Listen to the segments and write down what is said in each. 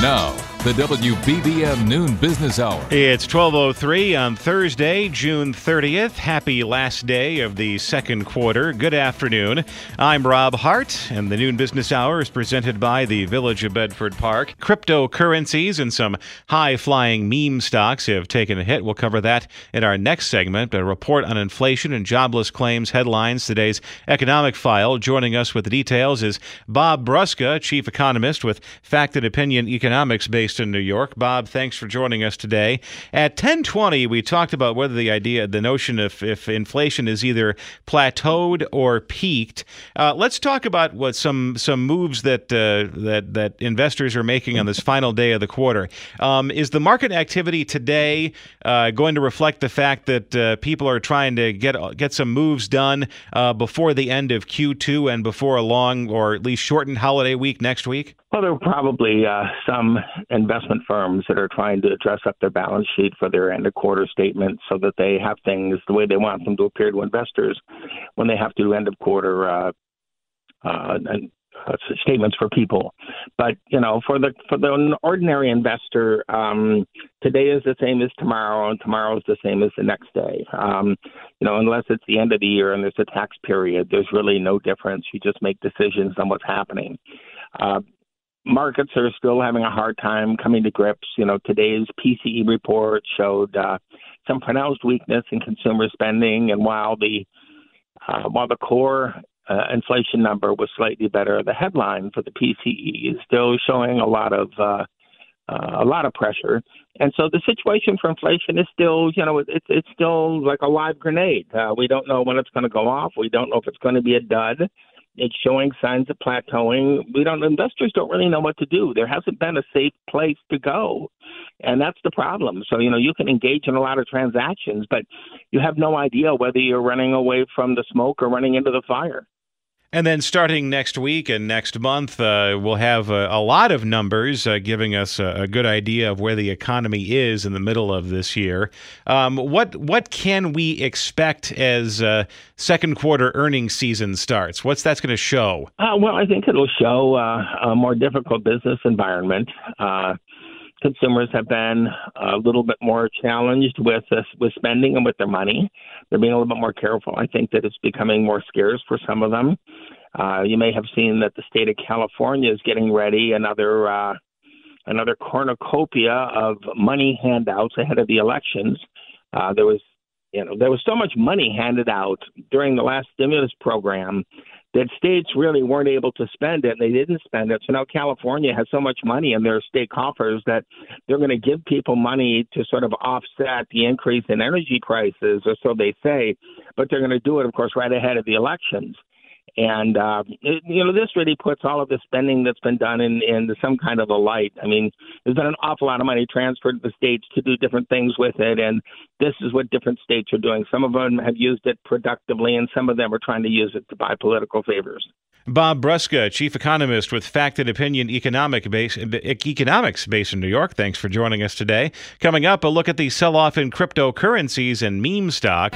Now, the WBBM Noon Business Hour. It's 1203 on Thursday, June 30th. Happy last day of the second quarter. Good afternoon. I'm Rob Hart, and the Noon Business Hour is presented by the Village of Bedford Park. Cryptocurrencies and some high-flying meme stocks have taken a hit. We'll cover that in our next segment. A report on inflation and jobless claims headlines today's economic file. Joining us with the details is Bob Brusca, chief economist with Fact and Opinion Economics based in New York. Bob, thanks for joining us today. At 1020, we talked about whether the idea, the notion of if inflation is either plateaued or peaked. Uh, let's talk about what some some moves that uh, that that investors are making on this final day of the quarter. Um, is the market activity today uh, going to reflect the fact that uh, people are trying to get get some moves done uh, before the end of Q2 and before a long or at least shortened holiday week next week? Well, there are probably uh, some investment firms that are trying to dress up their balance sheet for their end of quarter statements so that they have things the way they want them to appear to investors when they have to do end of quarter uh, uh, uh, statements for people. But you know, for the for the ordinary investor, um, today is the same as tomorrow, and tomorrow is the same as the next day. Um, you know, unless it's the end of the year and there's a tax period, there's really no difference. You just make decisions on what's happening. Uh, markets are still having a hard time coming to grips. You know, today's PCE report showed uh, some pronounced weakness in consumer spending, and while the uh, while the core uh, inflation number was slightly better, the headline for the PCE is still showing a lot of uh, uh, a lot of pressure. And so the situation for inflation is still, you know, it's it's still like a live grenade. Uh, we don't know when it's going to go off. We don't know if it's going to be a dud. It's showing signs of plateauing. We don't investors don't really know what to do. There hasn't been a safe place to go. And that's the problem. So, you know, you can engage in a lot of transactions, but you have no idea whether you're running away from the smoke or running into the fire. And then starting next week and next month, uh, we'll have a, a, lot of numbers uh, giving us a, a, good idea of where the economy is in the middle of this year. Um, what what can we expect as uh, second quarter earnings season starts? What's that's going to show? Uh, well, I think it'll show uh, a more difficult business environment. Uh, consumers have been a little bit more challenged with with spending and with their money. They're being a little bit more careful. I think that it's becoming more scarce for some of them. Uh, you may have seen that the state of California is getting ready another uh, another cornucopia of money handouts ahead of the elections. Uh, there was you know there was so much money handed out during the last stimulus program that states really weren't able to spend it and they didn't spend it. So now California has so much money in their state coffers that they're going to give people money to sort of offset the increase in energy prices, or so they say, but they're going to do it, of course, right ahead of the elections. And uh, it, you know, this really puts all of the spending that's been done in, in some kind of a light. I mean, there's been an awful lot of money transferred to the states to do different things with it, and this is what different states are doing. Some of them have used it productively, and some of them are trying to use it to buy political favors. Bob Brusca, chief economist with Fact and Opinion Economic base, Economics based in New York. Thanks for joining us today. Coming up, a look at the sell-off in cryptocurrencies and meme stock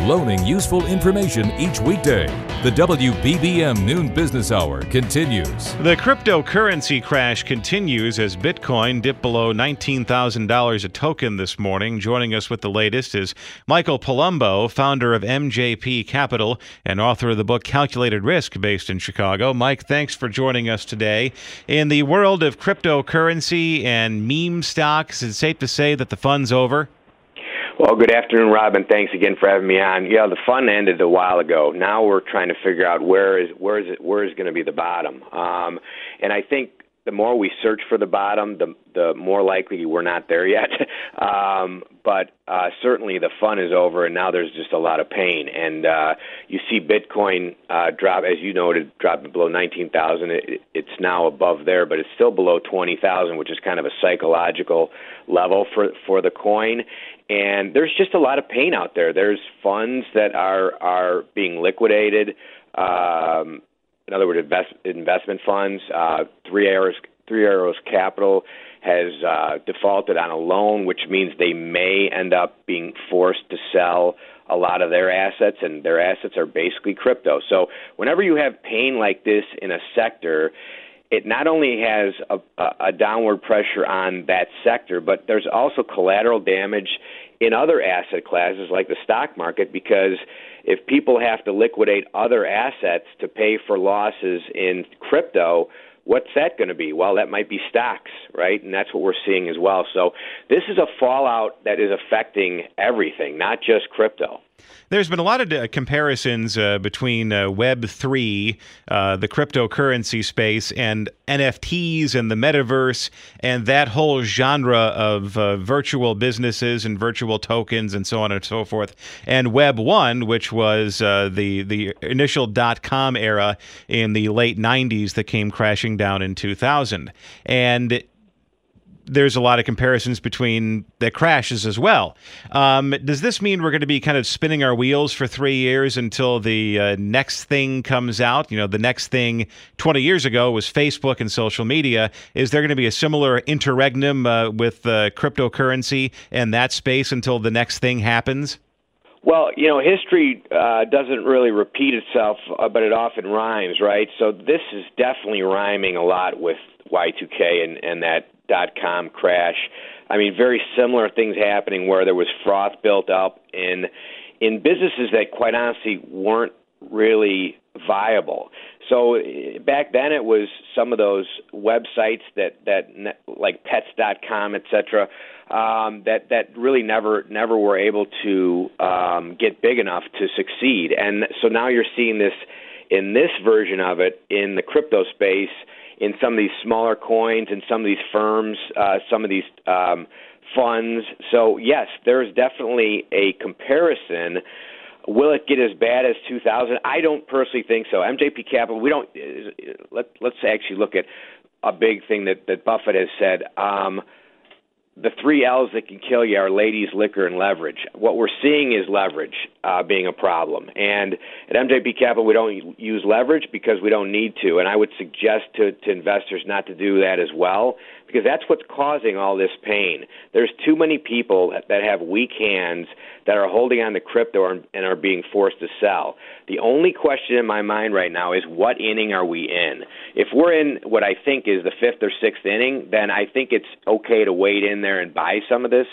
loaning useful information each weekday. The WBBM Noon Business Hour continues. The cryptocurrency crash continues as Bitcoin dipped below $19,000 a token this morning. Joining us with the latest is Michael Palumbo, founder of MJP Capital and author of the book Calculated Risk, based in Chicago. Mike, thanks for joining us today. In the world of cryptocurrency and meme stocks, is it safe to say that the fun's over? Well, good afternoon, Robin. Thanks again for having me on. Yeah, the fun ended a while ago. Now we're trying to figure out where is where is it where is going to be the bottom. Um, and I think the more we search for the bottom, the the more likely we're not there yet. um, but uh, certainly the fun is over, and now there's just a lot of pain. And uh, you see Bitcoin uh, drop, as you noted, drop below 19,000. It, it's now above there, but it's still below 20,000, which is kind of a psychological level for for the coin. And there's just a lot of pain out there. There's funds that are are being liquidated. Um, in other words, invest, investment funds. Uh, Three Arrows, Three Arrows Capital has uh, defaulted on a loan, which means they may end up being forced to sell a lot of their assets, and their assets are basically crypto. So, whenever you have pain like this in a sector, it not only has a, a downward pressure on that sector, but there's also collateral damage in other asset classes like the stock market because if people have to liquidate other assets to pay for losses in crypto, what's that going to be? Well, that might be stocks, right? And that's what we're seeing as well. So this is a fallout that is affecting everything, not just crypto. There's been a lot of uh, comparisons uh, between uh, Web3, uh, the cryptocurrency space, and NFTs and the metaverse, and that whole genre of uh, virtual businesses and virtual tokens and so on and so forth. And Web 1, which was uh, the, the initial dot com era in the late 90s that came crashing down in 2000. And there's a lot of comparisons between the crashes as well. Um, does this mean we're going to be kind of spinning our wheels for three years until the uh, next thing comes out? You know, the next thing 20 years ago was Facebook and social media. Is there going to be a similar interregnum uh, with uh, cryptocurrency and that space until the next thing happens? Well, you know, history uh, doesn't really repeat itself, uh, but it often rhymes, right? So this is definitely rhyming a lot with Y2K and, and that dot com crash. I mean, very similar things happening where there was froth built up in in businesses that, quite honestly, weren't really viable. So back then, it was some of those websites that that like Pets.com, et cetera, um, that that really never never were able to um, get big enough to succeed. And so now you're seeing this in this version of it in the crypto space in some of these smaller coins and some of these firms, uh, some of these um, funds. So yes, there's definitely a comparison. Will it get as bad as 2000? I don't personally think so. MJP Capital, we don't. Let Let's actually look at a big thing that that Buffett has said. Um, the three L's that can kill you are ladies, liquor, and leverage. What we're seeing is leverage uh, being a problem. And at MJP Capital, we don't use leverage because we don't need to. And I would suggest to, to investors not to do that as well because that's what's causing all this pain. There's too many people that have weak hands that are holding on to crypto and are being forced to sell. The only question in my mind right now is what inning are we in? If we're in what I think is the fifth or sixth inning, then I think it's okay to wade in there and buy some of this,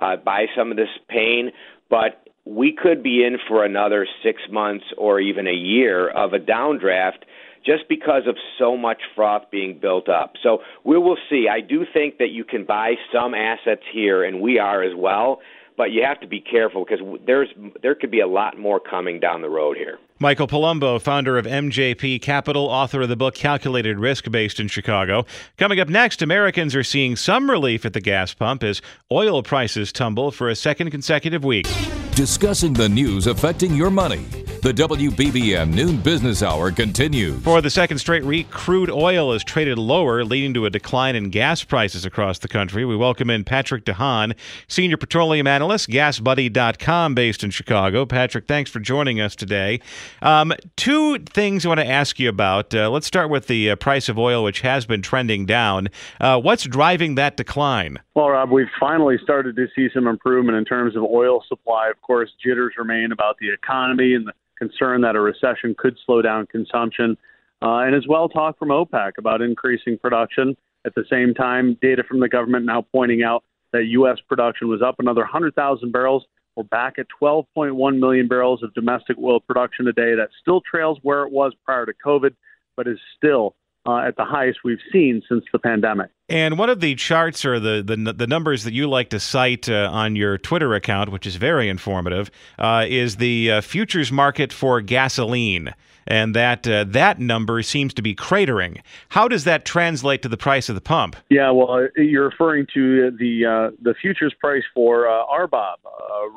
uh, buy some of this pain. But we could be in for another six months or even a year of a downdraft just because of so much froth being built up. So we will see. I do think that you can buy some assets here, and we are as well. But you have to be careful because there's there could be a lot more coming down the road here. Michael Palumbo, founder of MJP Capital, author of the book Calculated Risk, based in Chicago. Coming up next, Americans are seeing some relief at the gas pump as oil prices tumble for a second consecutive week. Discussing the news affecting your money. The WBBM Noon Business Hour continues. For the second straight week, crude oil is traded lower, leading to a decline in gas prices across the country. We welcome in Patrick DeHaan, Senior Petroleum Analyst, GasBuddy.com, based in Chicago. Patrick, thanks for joining us today. Um, two things I want to ask you about. Uh, let's start with the uh, price of oil, which has been trending down. Uh, what's driving that decline? Well, Rob, we've finally started to see some improvement in terms of oil supply. Of course, jitters remain about the economy and the concern that a recession could slow down consumption, uh, and as well talk from OPEC about increasing production. At the same time, data from the government now pointing out that U.S. production was up another 100,000 barrels. We're back at 12.1 million barrels of domestic oil production a day. That still trails where it was prior to COVID, but is still uh, at the highest we've seen since the pandemic. And one of the charts or the the, the numbers that you like to cite uh, on your Twitter account, which is very informative, uh, is the uh, futures market for gasoline, and that uh, that number seems to be cratering. How does that translate to the price of the pump? Yeah, well, you're referring to the uh, the futures price for RBOB,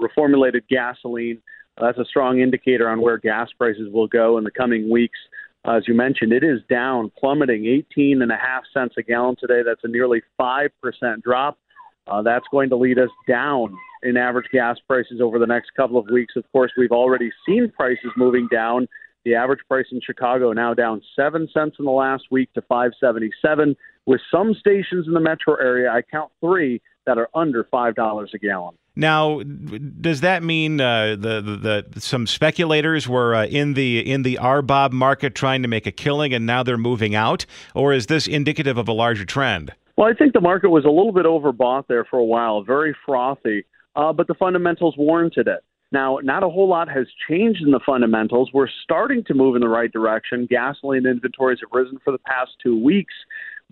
reformulated gasoline. That's a strong indicator on where gas prices will go in the coming weeks as you mentioned, it is down, plummeting 18 and a half cents a gallon today. That's a nearly 5% drop. Uh, that's going to lead us down in average gas prices over the next couple of weeks. Of course, we've already seen prices moving down. The average price in Chicago now down 7 cents in the last week to 577 with some stations in the metro area, I count 3 that are under $5 a gallon. Now, does that mean uh, the, the, the some speculators were uh, in the in the RBOB market trying to make a killing, and now they're moving out, or is this indicative of a larger trend? Well, I think the market was a little bit overbought there for a while, very frothy, uh, but the fundamentals warranted it. Now, not a whole lot has changed in the fundamentals. We're starting to move in the right direction. Gasoline inventories have risen for the past two weeks.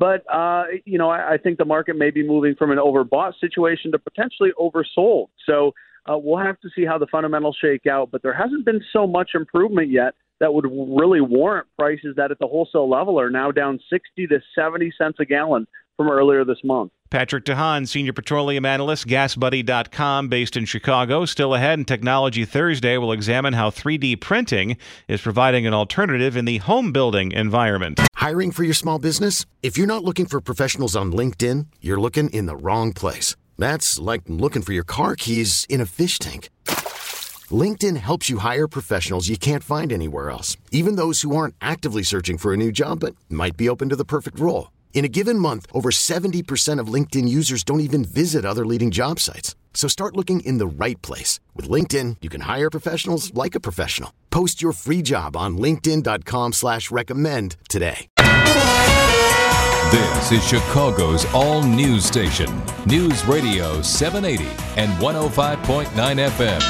But uh, you know, I, I think the market may be moving from an overbought situation to potentially oversold. So uh, we'll have to see how the fundamentals shake out. But there hasn't been so much improvement yet that would really warrant prices that at the wholesale level are now down 60 to 70 cents a gallon from earlier this month. Patrick DeHaan, Senior Petroleum Analyst, GasBuddy.com, based in Chicago. Still ahead in Technology Thursday, we'll examine how 3D printing is providing an alternative in the home building environment. Hiring for your small business? If you're not looking for professionals on LinkedIn, you're looking in the wrong place. That's like looking for your car keys in a fish tank. LinkedIn helps you hire professionals you can't find anywhere else, even those who aren't actively searching for a new job but might be open to the perfect role. In a given month, over 70% of LinkedIn users don't even visit other leading job sites. So start looking in the right place. With LinkedIn, you can hire professionals like a professional. Post your free job on linkedin.com slash recommend today. This is Chicago's all-news station. News Radio 780 and 105.9 FM.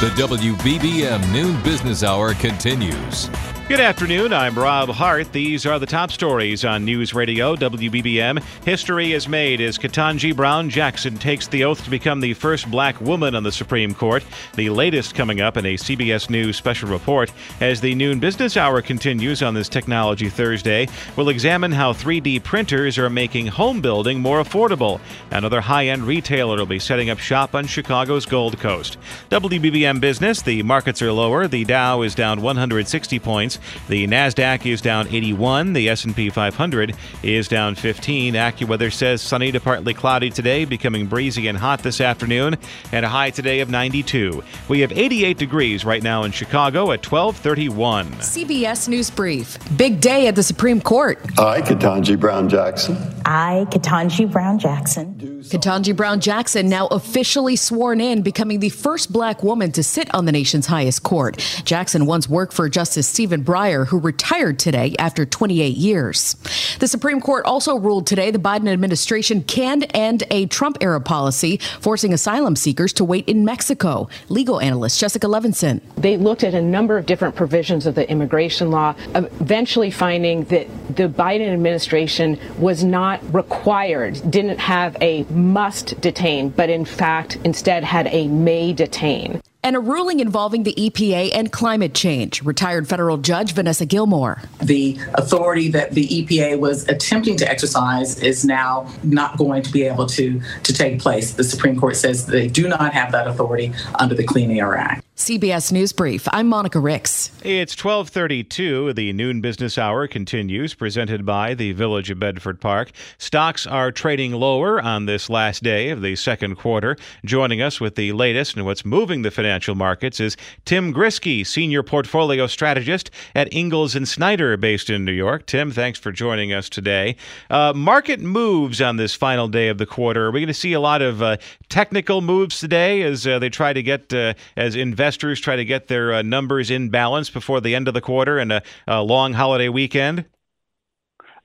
The WBBM Noon Business Hour continues. Good afternoon. I'm Rob Hart. These are the top stories on News Radio WBBM. History is made as Ketanji Brown Jackson takes the oath to become the first black woman on the Supreme Court. The latest coming up in a CBS News special report. As the noon business hour continues on this Technology Thursday, we'll examine how 3D printers are making home building more affordable. Another high end retailer will be setting up shop on Chicago's Gold Coast. WBBM Business, the markets are lower. The Dow is down 160 points. The Nasdaq is down 81. The S&P 500 is down 15. AccuWeather says sunny to partly cloudy today, becoming breezy and hot this afternoon, and a high today of 92. We have 88 degrees right now in Chicago at 12:31. CBS News Brief. Big day at the Supreme Court. I, Ketanji Brown Jackson. I, Ketanji Brown Jackson. Ketanji Brown Jackson now officially sworn in, becoming the first black woman to sit on the nation's highest court. Jackson once worked for Justice Stephen Breyer, who retired today after 28 years. The Supreme Court also ruled today the Biden administration can end a Trump era policy forcing asylum seekers to wait in Mexico. Legal analyst Jessica Levinson. They looked at a number of different provisions of the immigration law, eventually finding that the Biden administration was not required, didn't have a must detain, but in fact instead had a may detain and a ruling involving the EPA and climate change. Retired federal judge Vanessa Gilmore. The authority that the EPA was attempting to exercise is now not going to be able to, to take place. The Supreme Court says they do not have that authority under the Clean Air Act. CBS News Brief. I'm Monica Ricks. It's 12:32. The noon business hour continues, presented by the Village of Bedford Park. Stocks are trading lower on this last day of the second quarter. Joining us with the latest and what's moving the financial markets is Tim Grisky, senior portfolio strategist at Ingalls and Snyder, based in New York. Tim, thanks for joining us today. Uh, market moves on this final day of the quarter. Are we going to see a lot of uh, technical moves today as uh, they try to get uh, as investors investors try to get their uh, numbers in balance before the end of the quarter and a, a long holiday weekend?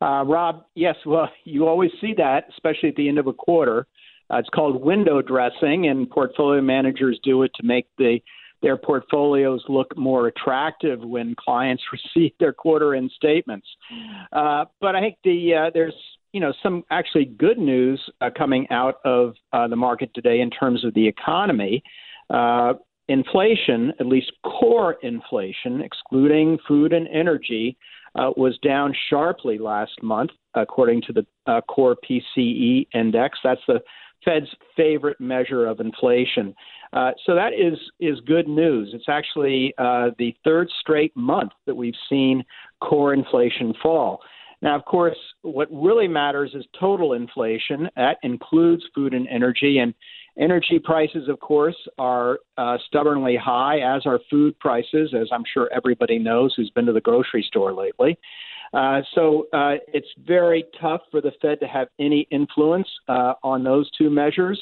Uh, Rob, yes, well, you always see that, especially at the end of a quarter. Uh, it's called window dressing, and portfolio managers do it to make the their portfolios look more attractive when clients receive their quarter end statements. Uh, but I think the uh, there's you know some actually good news uh, coming out of uh, the market today in terms of the economy. Inflation, at least core inflation, excluding food and energy, uh, was down sharply last month, according to the uh, core PCE index. That's the Fed's favorite measure of inflation. Uh, so that is is good news. It's actually uh, the third straight month that we've seen core inflation fall. Now, of course, what really matters is total inflation. That includes food and energy, and energy prices, of course, are uh, stubbornly high, as are food prices, as I'm sure everybody knows who's been to the grocery store lately. Uh, so uh, it's very tough for the Fed to have any influence uh, on those two measures.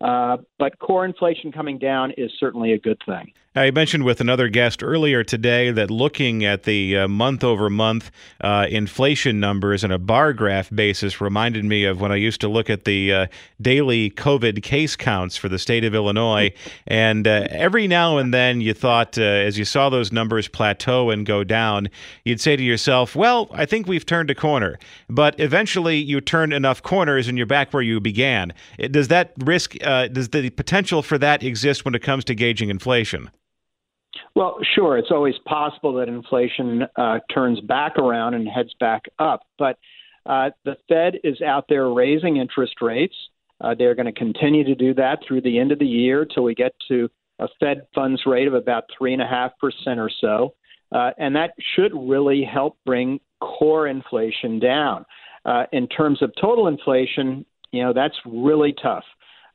Uh, but core inflation coming down is certainly a good thing. I mentioned with another guest earlier today that looking at the month over month inflation numbers on a bar graph basis reminded me of when I used to look at the uh, daily COVID case counts for the state of Illinois. and uh, every now and then you thought, uh, as you saw those numbers plateau and go down, you'd say to yourself, well, I think we've turned a corner. But eventually you turn enough corners and you're back where you began. Does that risk, uh, does the potential for that exist when it comes to gauging inflation? Well, sure. It's always possible that inflation uh, turns back around and heads back up. But uh, the Fed is out there raising interest rates. Uh, they're going to continue to do that through the end of the year till we get to a Fed funds rate of about 3.5% or so. Uh, and that should really help bring core inflation down. Uh, in terms of total inflation, you know, that's really tough.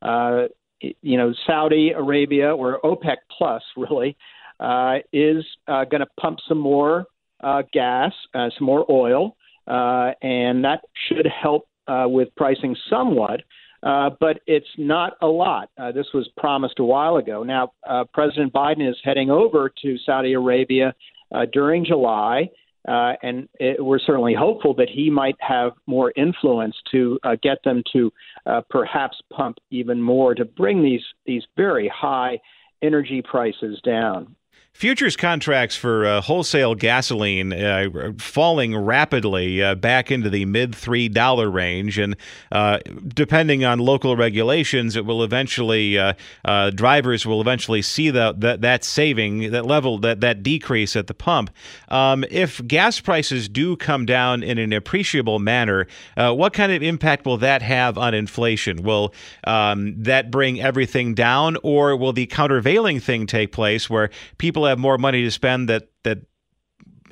Uh, you know, Saudi Arabia or OPEC plus really uh, is uh, going to pump some more uh, gas, uh, some more oil, uh, and that should help uh, with pricing somewhat. Uh, but it's not a lot. Uh, this was promised a while ago. Now, uh, President Biden is heading over to Saudi Arabia uh, during July, uh, and it, we're certainly hopeful that he might have more influence to uh, get them to uh, perhaps pump even more to bring these these very high energy prices down. Futures contracts for uh, wholesale gasoline uh, falling rapidly uh, back into the mid three dollar range, and uh, depending on local regulations, it will eventually uh, uh, drivers will eventually see that that that saving that level that that decrease at the pump. Um, if gas prices do come down in an appreciable manner, what kind of impact will that have on inflation? Will um, that bring everything down, or will the countervailing thing take place where people have more money to spend that that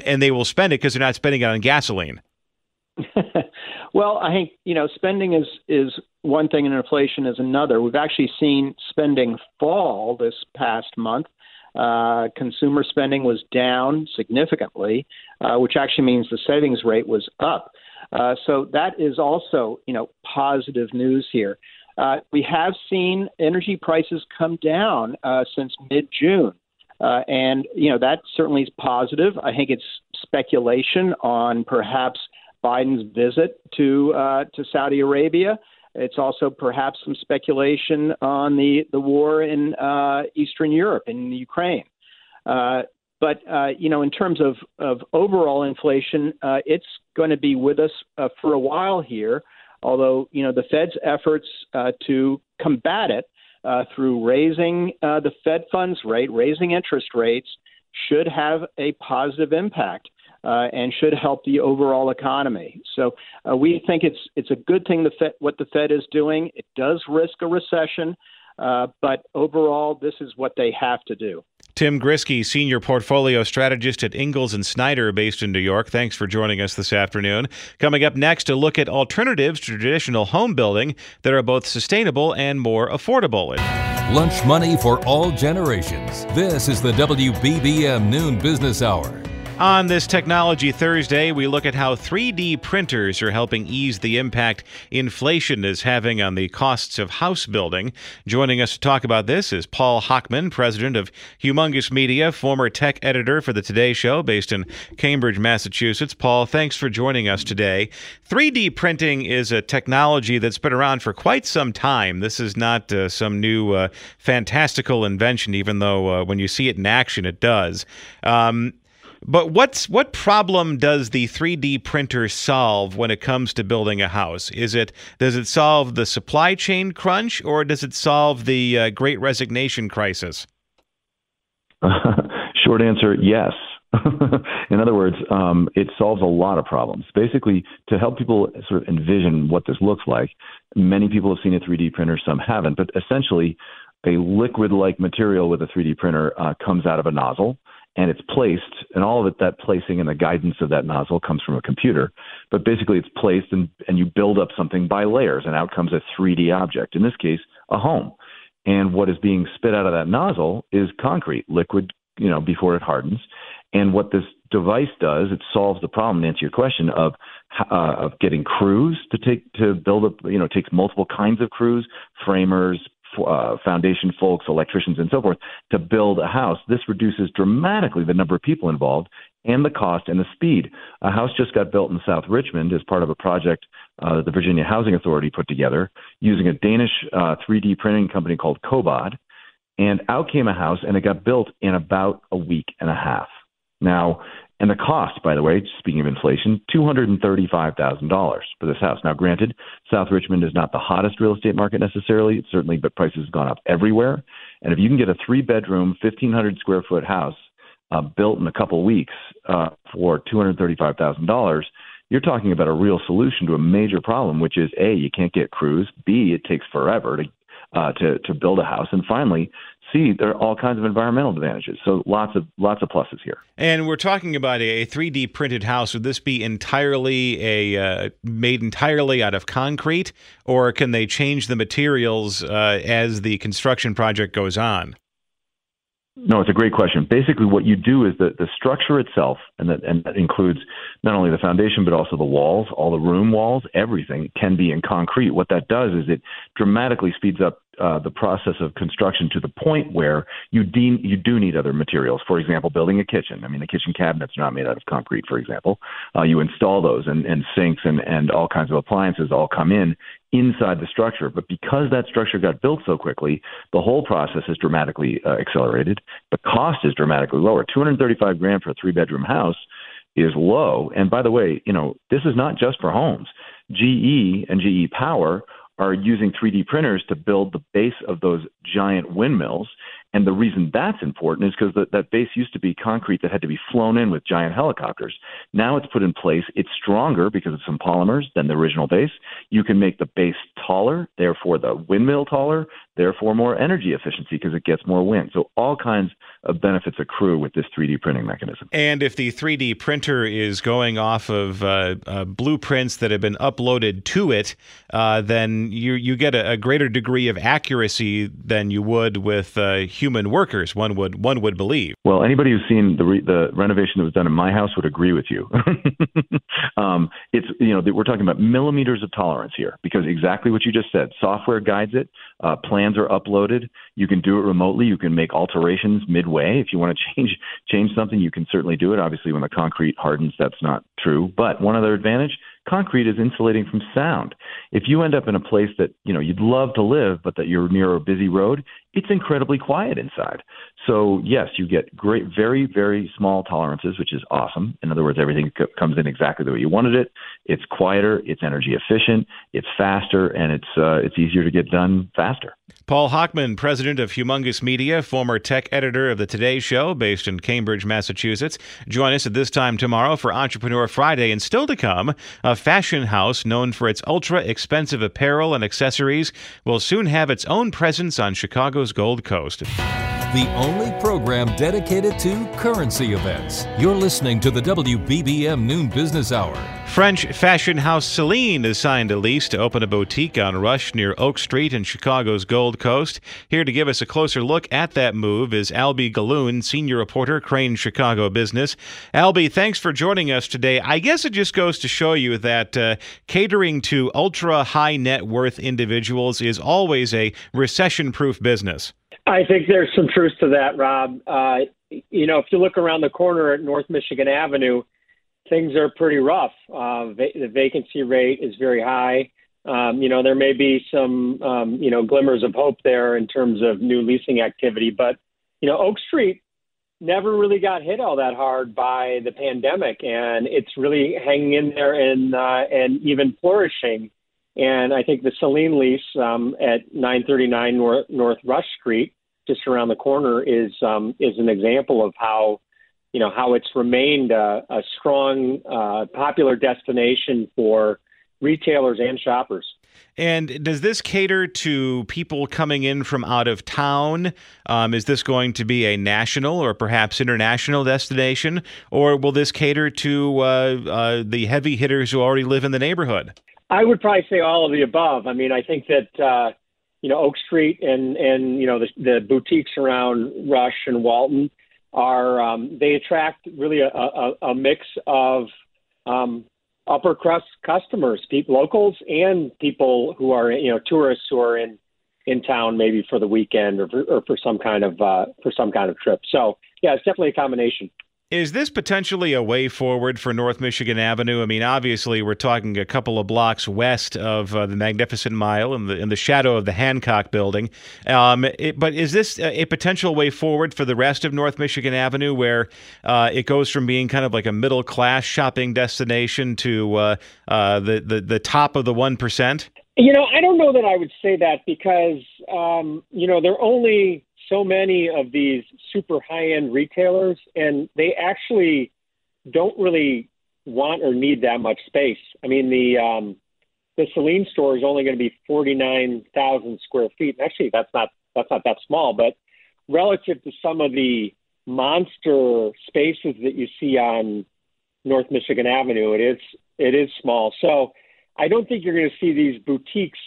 and they will spend it because they're not spending it on gasoline. well, I think you know spending is is one thing and inflation is another. We've actually seen spending fall this past month. Uh, consumer spending was down significantly, uh, which actually means the savings rate was up. Uh, so that is also you know positive news here. Uh, we have seen energy prices come down uh, since mid June. Uh, and, you know, that certainly is positive. I think it's speculation on perhaps Biden's visit to, uh, to Saudi Arabia. It's also perhaps some speculation on the, the war in uh, Eastern Europe, in Ukraine. Uh, but uh, you know, in terms of, of overall inflation, uh, it's going to be with us uh, for a while here. Although you know the Fed's efforts uh, to combat it uh, through raising uh, the Fed funds rate, raising interest rates, should have a positive impact. Uh, and should help the overall economy. So uh, we think it's it's a good thing the Fed, what the Fed is doing. It does risk a recession, uh, but overall, this is what they have to do. Tim Grisky, Senior Portfolio Strategist at Ingalls and Snyder, based in New York. Thanks for joining us this afternoon. Coming up next, a look at alternatives to traditional home building that are both sustainable and more affordable. Lunch money for all generations. This is the WBBM Noon Business Hour. On this Technology Thursday, we look at how 3D printers are helping ease the impact inflation is having on the costs of house building. Joining us to talk about this is Paul Hochman, president of Humongous Media, former tech editor for the Today Show based in Cambridge, Massachusetts. Paul, thanks for joining us today. 3D printing is a technology that's been around for quite some time. This is not uh, some new uh, fantastical invention, even though uh, when you see it in action, it does. Um, but what's what problem does the 3D printer solve when it comes to building a house? Is it does it solve the supply chain crunch or does it solve the uh, Great Resignation crisis? Short answer: yes. in other words, um, it solves a lot of problems. Basically, to help people sort of envision what this looks like, many people have seen a 3D printer, some haven't. But essentially, a liquid-like material with a 3D printer uh, comes out of a nozzle and it's placed, and all of it, that placing and the guidance of that nozzle comes from a computer. But basically, it's placed, and, and you build up something by layers, and out comes a 3D object. In this case, a home. And what is being spit out of that nozzle is concrete, liquid, you know, before it hardens. And what this device does, it solves the problem. To answer your question of uh, of getting crews to take to build up, you know, it takes multiple kinds of crews, framers, uh, foundation folks, electricians, and so forth to build a house. This reduces dramatically the number of people involved and the cost and the speed. A house just got built in South Richmond as part of a project uh, that the Virginia Housing Authority put together using a Danish uh, 3D printing company called Cobod. And out came a house, and it got built in about a week and a half. Now, and the cost, by the way, speaking of inflation, $235,000 for this house. Now, granted, South Richmond is not the hottest real estate market necessarily, certainly, but prices have gone up everywhere. And if you can get a three bedroom, 1,500 square foot house uh, built in a couple weeks uh, for $235,000, you're talking about a real solution to a major problem, which is A, you can't get crews, B, it takes forever to uh, to to build a house, and finally, see there are all kinds of environmental advantages. So lots of lots of pluses here. And we're talking about a 3D printed house. Would this be entirely a uh, made entirely out of concrete, or can they change the materials uh, as the construction project goes on? No, it's a great question. Basically, what you do is that the structure itself, and that, and that includes not only the foundation but also the walls, all the room walls, everything can be in concrete. What that does is it dramatically speeds up uh, the process of construction to the point where you de- you do need other materials. For example, building a kitchen. I mean, the kitchen cabinet's are not made out of concrete. For example, uh, you install those, and, and sinks and and all kinds of appliances all come in inside the structure. But because that structure got built so quickly, the whole process is dramatically uh, accelerated. The cost is dramatically lower. 235 grand for a three bedroom house is low. And by the way, you know, this is not just for homes. GE and GE Power are using 3D printers to build the base of those giant windmills. And the reason that's important is because that, base used to be concrete that had to be flown in with giant helicopters. Now it's put in place. It's stronger because of some polymers than the original base. You can make the base taller, therefore the windmill taller, therefore more energy efficiency because it gets more wind. So all kinds of benefits accrue with this 3D printing mechanism. And if the 3D printer is going off of uh, uh, blueprints that have been uploaded to it, uh, then you you get a, a, greater degree of accuracy than you would with uh, human workers. One would one would believe. Well, anybody who's seen the re- the renovation that was done in my house would agree with you. um, it's you know we're talking about millimeters of tolerance here because exactly what you just said. Software guides it. Uh, plans are uploaded. You can do it remotely. You can make alterations midway if you want to change change something. You can certainly do it. Obviously, when the concrete hardens, that's not true. But one other advantage: concrete is insulating from sound. If you end up in a place that you know you'd love to live, but that you're near a busy road, it's incredibly quiet inside. So yes, you get great, very, very small tolerances, which is awesome. In other words, everything comes in exactly the way you wanted it. It's quieter, it's energy efficient, it's faster, and it's uh, it's easier to get done faster. Paul Hochman, president of Humongous Media, former tech editor of the Today Show, based in Cambridge, Massachusetts. Join us at this time tomorrow for Entrepreneur Friday, and still to come, a fashion house known for its ultra expensive apparel and accessories will soon have its own presence on Chicago's Gold Coast. the only program dedicated to currency events. You're listening to the WBBM Noon Business Hour. French fashion house Celine has signed a lease to open a boutique on Rush near Oak Street in Chicago's Gold Coast. Here to give us a closer look at that move is Alby Gallun, senior reporter, Crain Chicago Business. Alby, thanks for joining us today. I guess it just goes to show you that uh, catering to ultra high net worth individuals is always a recession proof business. I think there's some truth to that, Rob. Uh, you know, if you look around the corner at North Michigan Avenue, things are pretty rough. Uh, va- the vacancy rate is very high. Um, you know, there may be some, um, you know, glimmers of hope there in terms of new leasing activity, but you know, Oak Street never really got hit all that hard by the pandemic, and it's really hanging in there and uh, and even flourishing. And I think the Celine lease um, at 939 North, North Rush Street, just around the corner, is um, is an example of how you know how it's remained a, a strong, uh, popular destination for retailers and shoppers. And does this cater to people coming in from out of town? Um, is this going to be a national or perhaps international destination, or will this cater to uh, uh, the heavy hitters who already live in the neighborhood? I would probably say all of the above. I mean, I think that uh, you know Oak Street and and you know the, the boutiques around Rush and Walton are um, they attract really a, a, a mix of um, upper crust customers, people, locals, and people who are you know tourists who are in in town maybe for the weekend or for, or for some kind of uh, for some kind of trip. So yeah, it's definitely a combination. Is this potentially a way forward for North Michigan Avenue? I mean, obviously, we're talking a couple of blocks west of uh, the Magnificent Mile in the in the shadow of the Hancock Building. Um, it, but is this a potential way forward for the rest of North Michigan Avenue, where uh, it goes from being kind of like a middle class shopping destination to uh, uh, the, the the top of the one percent? You know, I don't know that I would say that because um, you know they're only so many of these super high end retailers, and they actually don't really want or need that much space. I mean, the um, the Celine store is only going to be forty nine thousand square feet. Actually, that's not that's not that small, but relative to some of the monster spaces that you see on North Michigan Avenue, it is it is small. So I don't think you're going to see these boutiques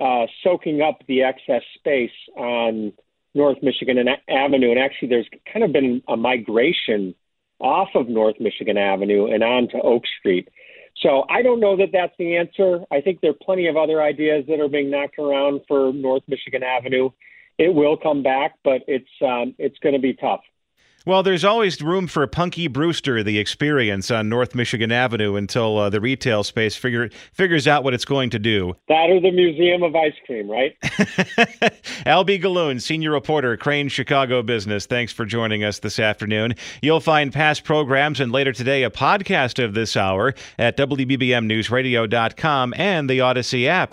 uh, soaking up the excess space on North Michigan Avenue, and actually, there's kind of been a migration off of North Michigan Avenue and onto Oak Street. So I don't know that that's the answer. I think there are plenty of other ideas that are being knocked around for North Michigan Avenue. It will come back, but it's um, it's going to be tough. Well, there's always room for Punky Brewster, the experience on North Michigan Avenue, until uh, the retail space figure, figures out what it's going to do. That or the Museum of Ice Cream, right? Alby Gallun, senior reporter, Crain Chicago Business. Thanks for joining us this afternoon. You'll find past programs and later today a podcast of this hour at WBBMNewsRadio.com and the Audacy app.